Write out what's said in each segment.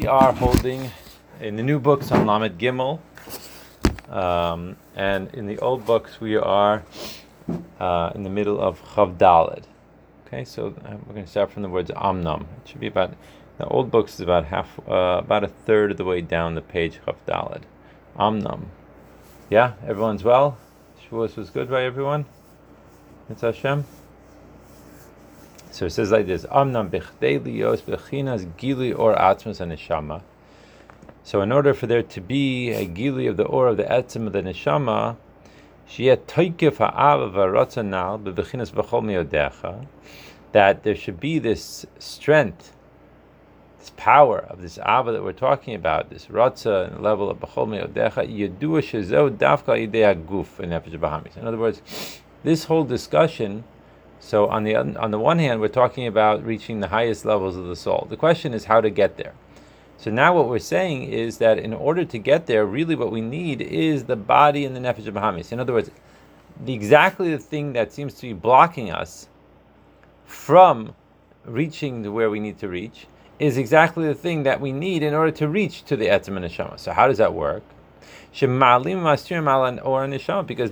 We are holding in the new books on Lamed Gimel, um, and in the old books we are uh, in the middle of Chav Daled. Okay, so uh, we're going to start from the words Amnam. It should be about the old books is about half, uh, about a third of the way down the page Chav Daled. Amnam. Yeah, everyone's well. Shavuos was good by everyone. It's Hashem. So it says like this: Amnam liyos bechinas gili or atmos and neshama. So in order for there to be a gili of the or of the etzim of the neshama, that there should be this strength, this power of this ava that we're talking about, this rotza and level of b'chol me'odecha, yedua shezo dafka idei guf in nefesh bahamis. In other words, this whole discussion so on the on the one hand, we're talking about reaching the highest levels of the soul. The question is how to get there. So now what we're saying is that in order to get there, really what we need is the body and the nefesh of Bahamis. In other words, the, exactly the thing that seems to be blocking us from reaching where we need to reach is exactly the thing that we need in order to reach to the etzem and neshama. So how does that work? Because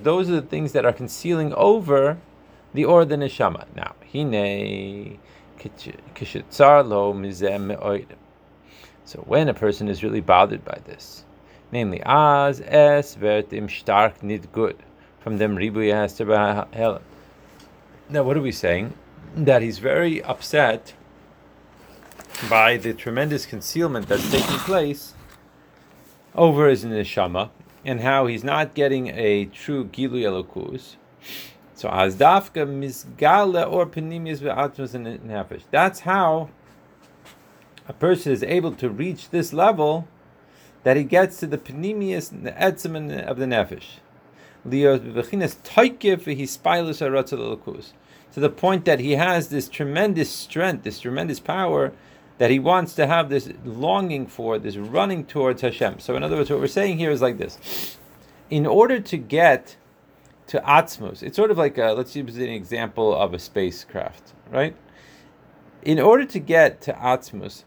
those are the things that are concealing over the or the neshama. Now, hine kishitzar lo mizem. So when a person is really bothered by this, namely az es im stark nit good from them ribu helen. Now, what are we saying? That he's very upset by the tremendous concealment that's taking place over his neshama and how he's not getting a true gilu elokus so azdafka misgala or penimius ve'atmos and nefesh. That's how a person is able to reach this level that he gets to the penimius and the etzim of the nefesh. To the point that he has this tremendous strength, this tremendous power, that he wants to have this longing for, this running towards Hashem. So, in other words, what we're saying here is like this: in order to get to Atzmos. It's sort of like a, let's use an example of a spacecraft, right? In order to get to Atzmos,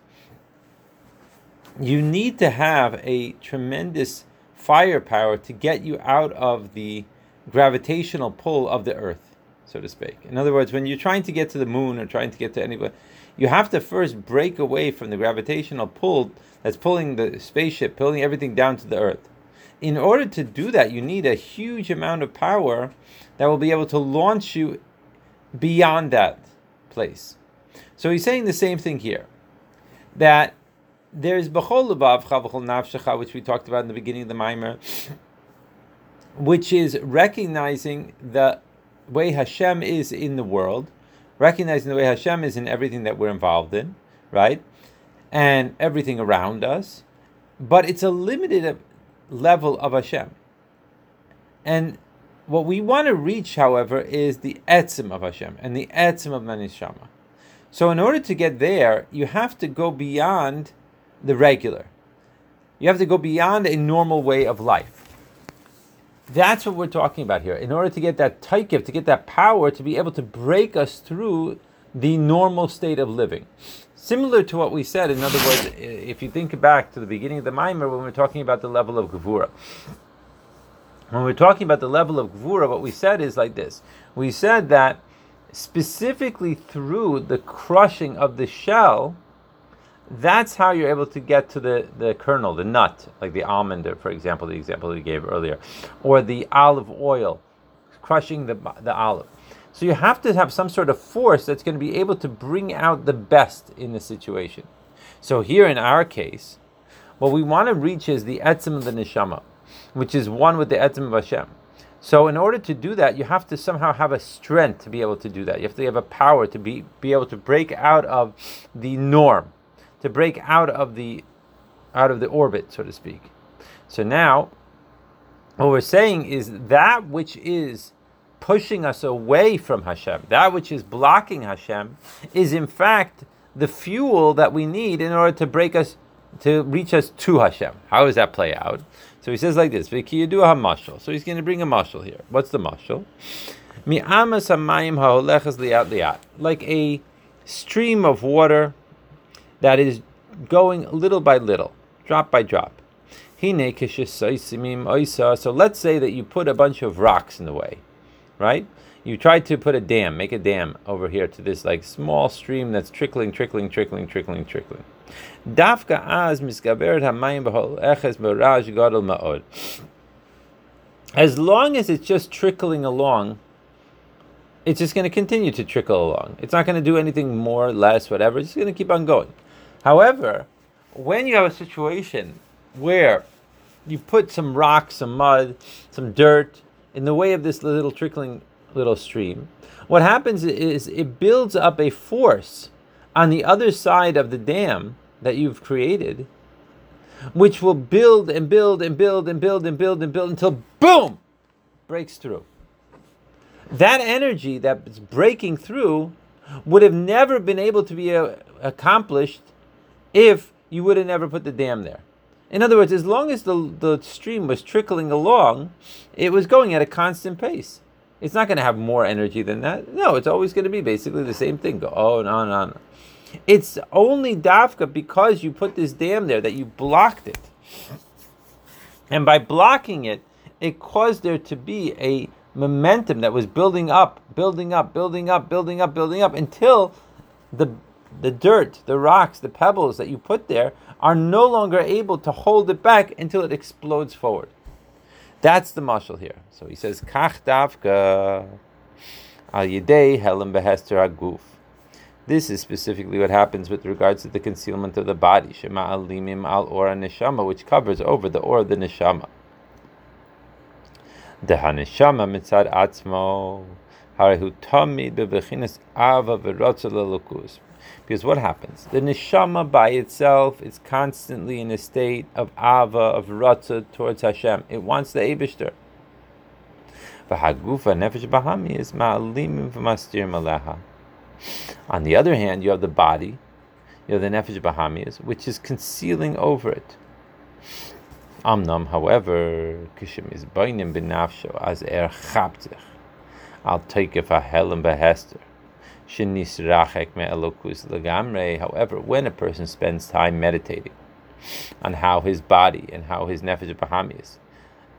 you need to have a tremendous firepower to get you out of the gravitational pull of the Earth, so to speak. In other words, when you're trying to get to the moon or trying to get to anywhere, you have to first break away from the gravitational pull that's pulling the spaceship, pulling everything down to the Earth in order to do that, you need a huge amount of power that will be able to launch you beyond that place. So he's saying the same thing here. That there's Bechol Levav which we talked about in the beginning of the Mimer, which is recognizing the way Hashem is in the world, recognizing the way Hashem is in everything that we're involved in, right? And everything around us. But it's a limited level of Hashem. And what we want to reach, however, is the etzim of Hashem and the etzim of Manishama. So, in order to get there, you have to go beyond the regular. You have to go beyond a normal way of life. That's what we're talking about here. In order to get that taikif, to get that power, to be able to break us through the normal state of living. Similar to what we said, in other words, if you think back to the beginning of the Maimer when we are talking about the level of Gevura. When we're talking about the level of Gevura, what we said is like this. We said that specifically through the crushing of the shell, that's how you're able to get to the, the kernel, the nut, like the almond, for example, the example we gave earlier, or the olive oil, crushing the, the olive. So you have to have some sort of force that's going to be able to bring out the best in the situation. So here in our case, what we want to reach is the etzim of the neshama, which is one with the etzim of Hashem. So in order to do that, you have to somehow have a strength to be able to do that. You have to have a power to be, be able to break out of the norm, to break out of the out of the orbit, so to speak. So now, what we're saying is that which is pushing us away from Hashem, that which is blocking Hashem, is in fact the fuel that we need in order to break us, to reach us to Hashem. How does that play out? So he says like this: "V'kiyadu ha So he's going to bring a mashal here. What's the mashal? Like a stream of water that is going little by little, drop by drop. So let's say that you put a bunch of rocks in the way, right? You try to put a dam, make a dam over here to this like small stream that's trickling, trickling, trickling, trickling, trickling. Dafka az misgaberet hamayim b'hol eches gadol ma'od. As long as it's just trickling along, it's just going to continue to trickle along. It's not going to do anything more, less, whatever. It's just going to keep on going. However, when you have a situation where you put some rocks, some mud, some dirt in the way of this little trickling little stream, what happens is it builds up a force on the other side of the dam that you've created, which will build and build and build and build and build and build until boom breaks through. That energy that's breaking through would have never been able to be uh, accomplished if you would have never put the dam there. In other words, as long as the, the stream was trickling along, it was going at a constant pace. It's not going to have more energy than that. No, it's always going to be basically the same thing. Go on, and on, and on. It's only dafka because you put this dam there that you blocked it. And by blocking it, it caused there to be a momentum that was building up, building up, building up, building up, building up until the the dirt, the rocks, the pebbles that you put there are no longer able to hold it back until it explodes forward. That's the mashal here. So he says, Kach davka al yidei helim behester aguf. This is specifically what happens with regards to the concealment of the body, shema alimim al ora neshama, which covers over the ora of the neshama. The haneshama mitzad atzmo harehu tamid bebechinas ava v'rotzel because what happens? The neshama by itself is constantly in a state of ava, of ratzah towards Hashem. It wants the Abishter. nefesh bahami is ma'alim v'mastir malaha. On the other hand, you have the body, you have the nefesh bahamis, which is concealing over it. Amnam, however, kishim is bainim b'nafsho as er chaptich, al teikef hahelim behester. However, when a person spends time meditating on how his body and how his nefesh bahamis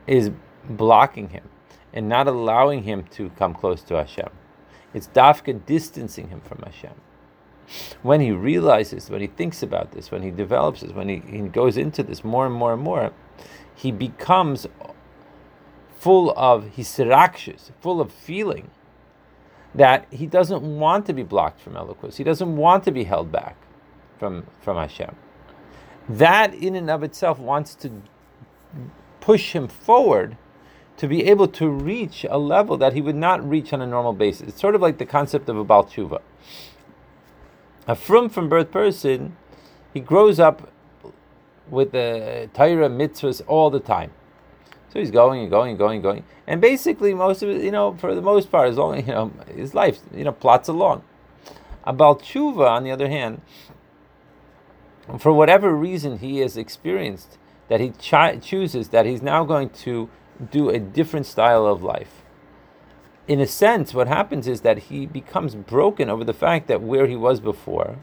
is blocking him and not allowing him to come close to Hashem, it's dafka distancing him from Hashem. When he realizes, when he thinks about this, when he develops this, when he, he goes into this more and more and more, he becomes full of hisrakshus, full of feeling that he doesn't want to be blocked from Elokus. He doesn't want to be held back from, from Hashem. That in and of itself wants to push him forward to be able to reach a level that he would not reach on a normal basis. It's sort of like the concept of a Baal. A frum from birth person, he grows up with the Torah mitzvahs all the time. So he's going and going and going and going. And basically, most of it, you know, for the most part, as long you know, his life, you know, plots along. About tshuva, on the other hand, for whatever reason he has experienced, that he chooses that he's now going to do a different style of life. In a sense, what happens is that he becomes broken over the fact that where he was before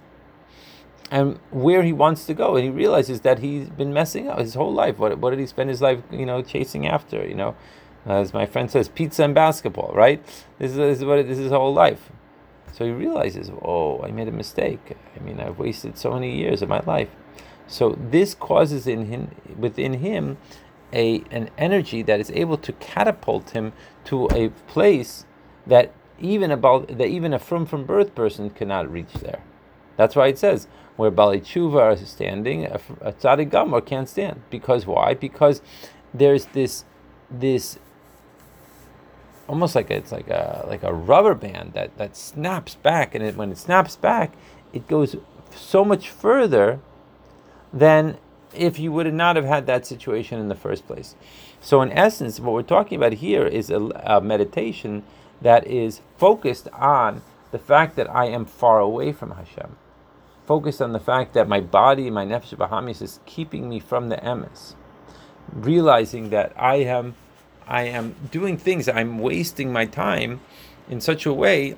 and where he wants to go. And he realizes that he's been messing up his whole life. What, what did he spend his life, you know, chasing after? You know, as my friend says, pizza and basketball, right? This is, this is what this is his whole life. So he realizes, oh, I made a mistake. I mean, I've wasted so many years of my life. So this causes in him, within him, a an energy that is able to catapult him to a place that even about that even a from from birth person cannot reach there. That's why it says where Bali Tshuva are standing, a, a Tzadik Gamor can't stand. Because why? Because there's this this almost like a, it's like a like a rubber band that, that snaps back, and it, when it snaps back, it goes so much further than if you would not have had that situation in the first place. So, in essence, what we're talking about here is a, a meditation that is focused on the fact that I am far away from Hashem focused on the fact that my body, my nefesh bahamis, is keeping me from the emes. Realizing that I am, I am doing things, I'm wasting my time in such a way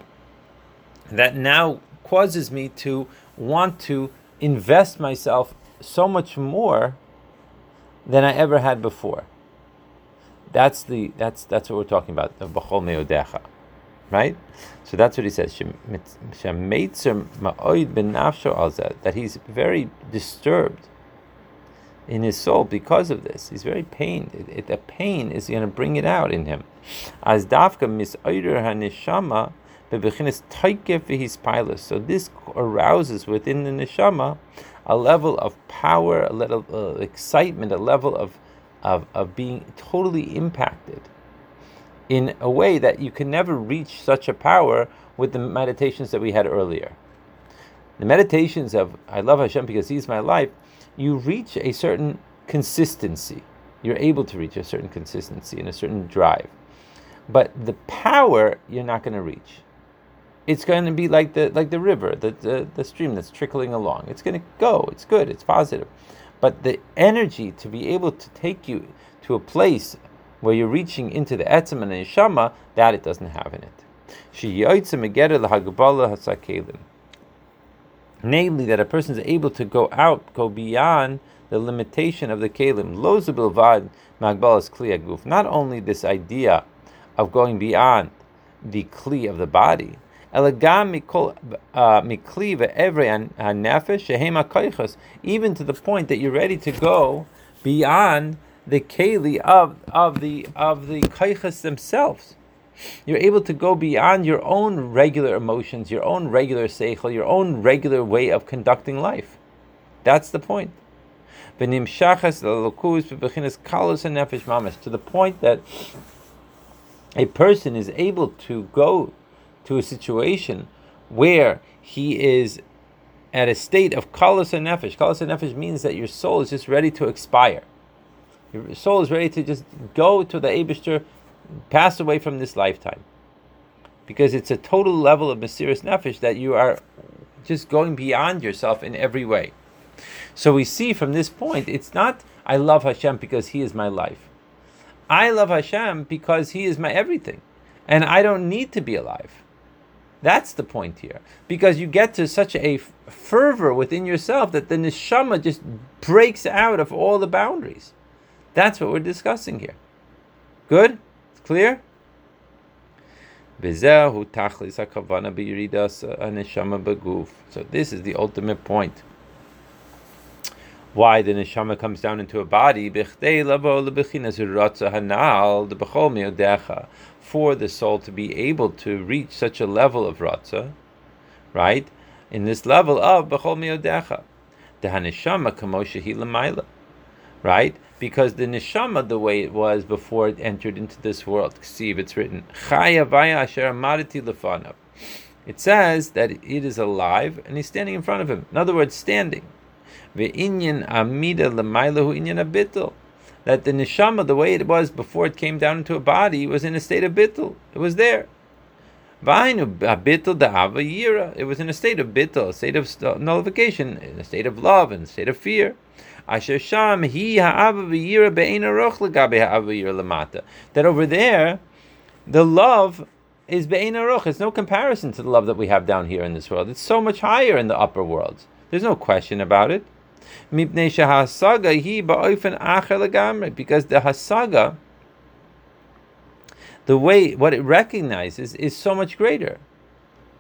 that now causes me to want to invest myself so much more than I ever had before. That's the that's that's what we're talking about. The b'chol meodecha, right? So that's what he says. That he's very disturbed in his soul because of this. He's very pained. It, it, the pain is going to bring it out in him. As. So this arouses within the neshama a level of power, a level of uh, excitement, a level of, of, of being totally impacted in a way that you can never reach such a power with the meditations that we had earlier. The meditations of I love Hashem because He's my life, you reach a certain consistency. You're able to reach a certain consistency and a certain drive. But the power you're not going to reach it's going to be like the like the river, the, the, the stream that's trickling along. It's going to go. It's good. It's positive. But the energy to be able to take you to a place where you're reaching into the etzem and neshama, that it doesn't have in it. Namely, that a person is able to go out, go beyond the limitation of the kelim. Not only this idea of going beyond the kli of the body, uh, even to the point that you're ready to go beyond the keli of, of the of the kaichas themselves. You're able to go beyond your own regular emotions, your own regular seichel, your own regular way of conducting life. That's the point. To the point that a person is able to go to a situation where he is at a state of kalas and nefesh. Kalas and nefesh means that your soul is just ready to expire. Your soul is ready to just go to the Abishter, pass away from this lifetime. Because it's a total level of mesirus nefesh that you are just going beyond yourself in every way. So we see from this point, it's not I love Hashem because He is my life. I love Hashem because He is my everything. And I don't need to be alive. That's the point here. Because you get to such a fervor within yourself that the neshama just breaks out of all the boundaries. That's what we're discussing here. Good? It's clear? So this is the ultimate point. Why the neshama comes down into a body for the soul to be able to reach such a level of ratzah, right? In this level of the right? Because the neshama, the way it was before it entered into this world, see if it's written. It says that it is alive and he's standing in front of him. In other words, standing. That the neshama, the way it was before it came down into a body, was in a state of bittul. It was there. It was in a state of bittul, a state of nullification, in a state of love, and a state of fear. That over there, the love is be'ein aruch. It's no comparison to the love that we have down here in this world. It's so much higher in the upper worlds. There's no question about it. Because the hasaga, the way what it recognizes is so much greater.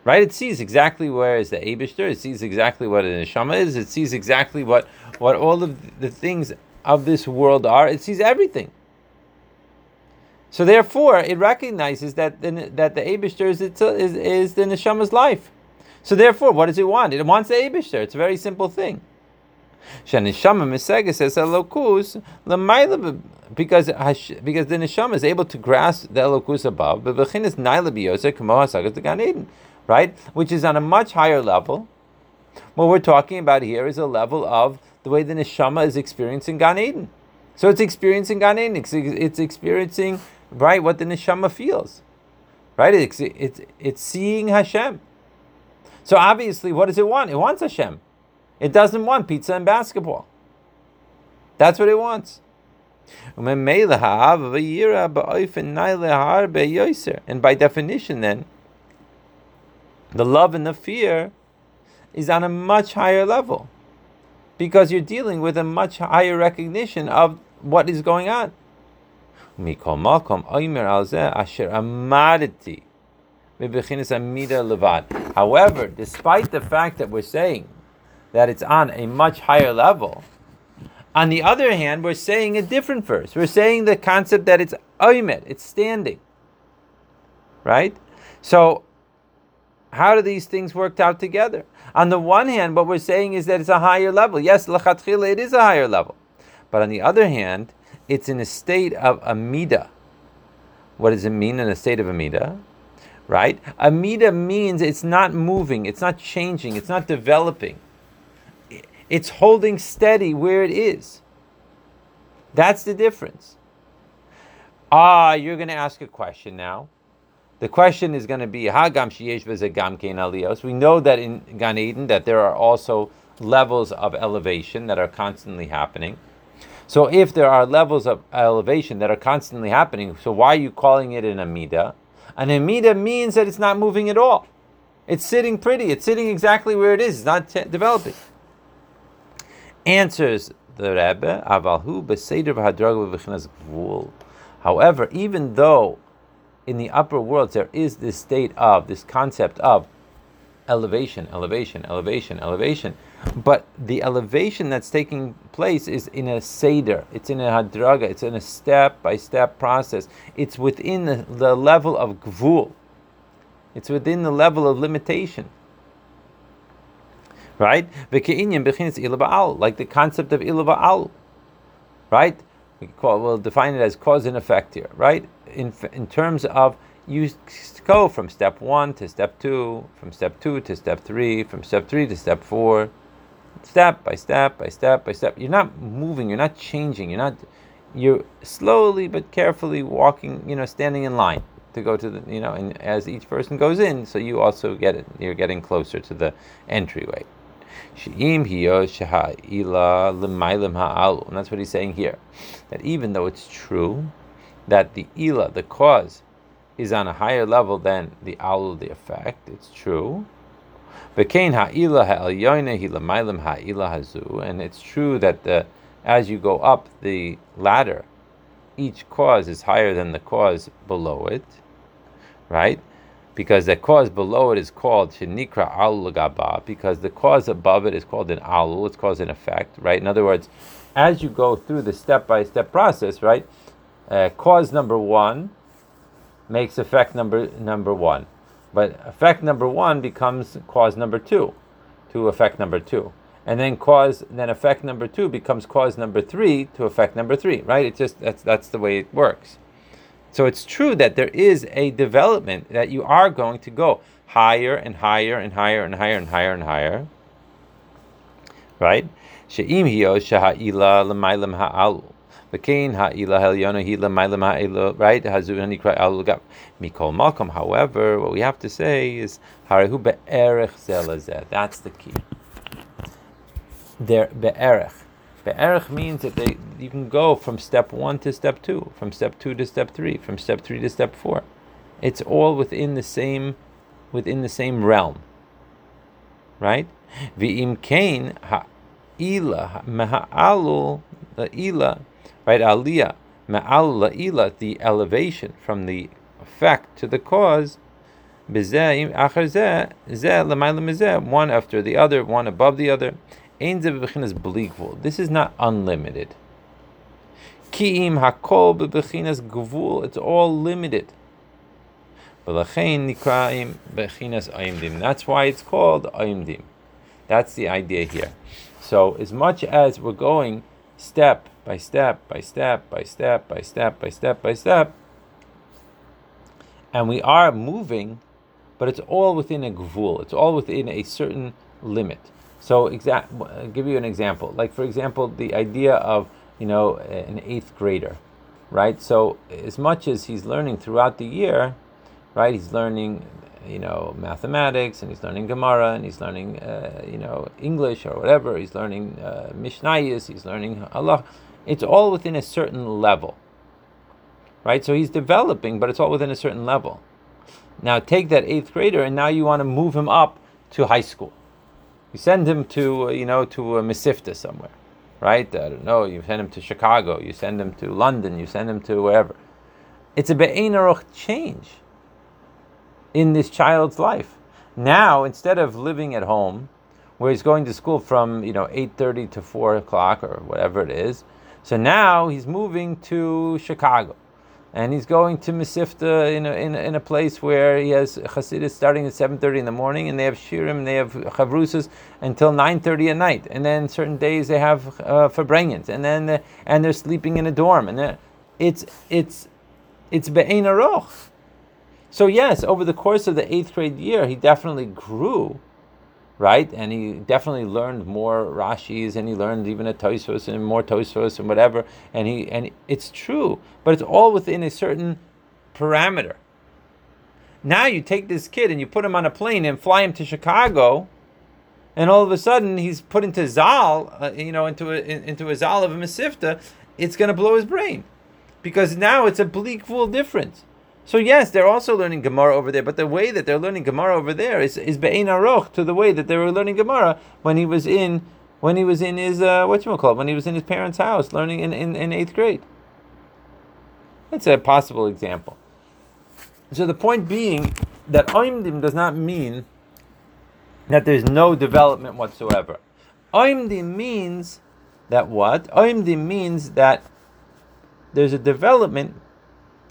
Right? It sees exactly where is the Abishter, it sees exactly what an Neshama is, it sees exactly what, what all of the things of this world are, it sees everything. So therefore, it recognizes that the, that the Abishter is, is, is the Neshama's life. So therefore, what does it want? It wants the Abishter. It's a very simple thing. Shanishama Misega says Elokus because because the neshama is able to grasp the Elokus above, but Bechin is Naila Biyosek Kamo Hasagas the Gan Eden, right? Which is on a much higher level. What we're talking about here is a level of the way the neshama is experiencing Gan Eden. So it's experiencing Gan Eden. It's, it's experiencing right what the neshama feels, right? It's, it's it's seeing Hashem. So obviously, what does it want? It wants Hashem. It doesn't want pizza and basketball. That's what it wants. And by definition, then, the love and the fear is on a much higher level. because you're dealing with a much higher recognition of what is going on. However, despite the fact that we're saying that it's on a much higher level, on the other hand, we're saying a different verse. We're saying the concept that it's oimet, it's standing. Right? So, how do these things work out together? On the one hand, what we're saying is that it's a higher level. Yes, lachatchila, it is a higher level. But on the other hand, it's in a state of amida. What does it mean in a state of amida? Right? Amida means it's not moving, it's not changing, it's not developing. It's holding steady where it is. That's the difference. Ah, you're going to ask a question now. The question is going to be Hagam Sheyesh Gam Kein Aliyos. We know that in Gan Eden that there are also levels of elevation that are constantly happening. So if there are levels of elevation that are constantly happening, so why are you calling it an Amida? An Amida means that it's not moving at all. It's sitting pretty. It's sitting exactly where it is. It's not t- developing. Answers the Rebbe, Avalhu beseder. However, even though in the upper worlds there is this state of, this concept of elevation, elevation, elevation, elevation, but the elevation that's taking place is in a seder, it's in a hadraga, it's in a step by step process. It's within the, the level of gvul. It's within the level of limitation right? Like the concept of ilaba'al, right? We we'll define it as cause and effect here, right? In, in terms of you go from step one to step two, from step two to step three, from step three to step four, step by step by step by step. You're not moving, you're not changing, you're not, you're slowly but carefully walking, you know, standing in line to go to the, you know, and as each person goes in, so you also get it, you're getting closer to the entryway. And that's what he's saying here. That even though it's true that the ila, the cause, is on a higher level than the alul, the effect, it's true. And it's true that the, as you go up the ladder, each cause is higher than the cause below it, right? because the cause below it is called shenikra al gaba, because the cause above it is called an alul, it's called an effect, right? In other words, as you go through the step by step process, right? Uh, cause number one makes effect number number one, but effect number one becomes cause number two, to effect number two, and then cause then effect number two becomes cause number three to effect number three, right? It's just that's that's the way it works. So it's true that there is a development that you are going to go higher and higher and higher and higher and higher and higher. Right? She'im hiyo ha'alu. Right? However, what we have to say is. That's the key. There be'erech Be'erech means that they you can go from step one to step two, from step two to step three, from step three to step four. It's all within the same within the same realm. Right? V'im kain ha'ila meha'alul ila, right? Aliyah ma'al ila, the elevation from the effect to the cause. One after the other, one above the other. This is not unlimited. Ki'im hakol bebechinas gvul. It's all limited. That's why it's called aimdim. That's the idea here. So as much as we're going step by step by step by step by step by step by step, and we are moving, but it's all within a gvul. It's all within a certain limit. So, exact, I'll give you an example. Like, for example, the idea of you know an eighth grader, right? So, as much as he's learning throughout the year, right? He's learning, you know, mathematics, and he's learning Gemara, and he's learning, uh, you know, English or whatever. He's learning uh, Mishnayos. He's learning Allah. It's all within a certain level, right? So he's developing, but it's all within a certain level. Now, take that eighth grader, and now you want to move him up to high school You send him to, uh, you know, to uh, Mesivta somewhere, right? I don't know. You send him to Chicago. You send him to London. You send him to wherever. It's a be'ein aruch change in this child's life. Now, instead of living at home, where he's going to school from, you know, 8.30 to 4 o'clock or whatever it is, so now he's moving to Chicago and he's going to Mesivta in a, in, a, in a place where he has Hasidus starting at 7.30 in the morning, and they have Shirim, and they have Chavrusas until 9.30 at night. And then certain days they have uh, and then the, and they're sleeping in a dorm. And it's, it's, it's Be'ein Aroch. So yes, over the course of the eighth grade year, he definitely grew, right? And he definitely learned more Rashis, and he learned even a Tosfos and more Tosfos and whatever. And he and it's true, but it's all within a certain parameter. Now you take this kid and you put him on a plane and fly him to Chicago, and all of a sudden he's put into Zal, uh, you know, into a into a Zal of a Mesivta. It's going to blow his brain, because now it's a bleak full difference. So yes, they're also learning Gemara over there, but the way that they're learning Gemara over there is is be'ein aroch to the way that they were learning Gemara when he was in when he was in his uh, what you call when he was in his parents' house learning in, in, in eighth grade. That's a possible example. So the point being that oimdim does not mean that there's no development whatsoever. Oimdim means that what? Oimdim means that there's a development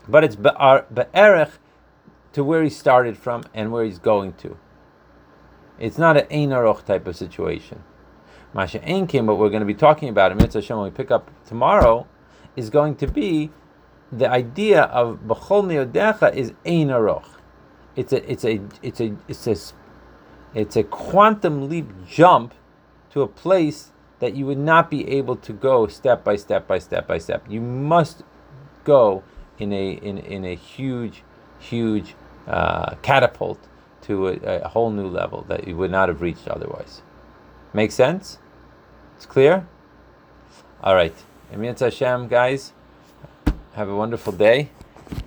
but it's be'erech to where he started from and where he's going to. It's not an ein aroch type of situation. Masha Enkim, what we're going to be talking about in Mitzvah Hashem when we pick up tomorrow, is going to be the idea of B'chol Meodecha is ein aroch. It's a, it's a, it's a, it's a, it's a quantum leap jump to a place that you would not be able to go step by step by step by step. You must go in a in, in a huge, huge uh, catapult to a, a, whole new level that you would not have reached otherwise. Make sense? It's clear? All right. Emir Hashem, guys, have a wonderful day,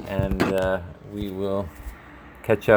and uh, we will catch up.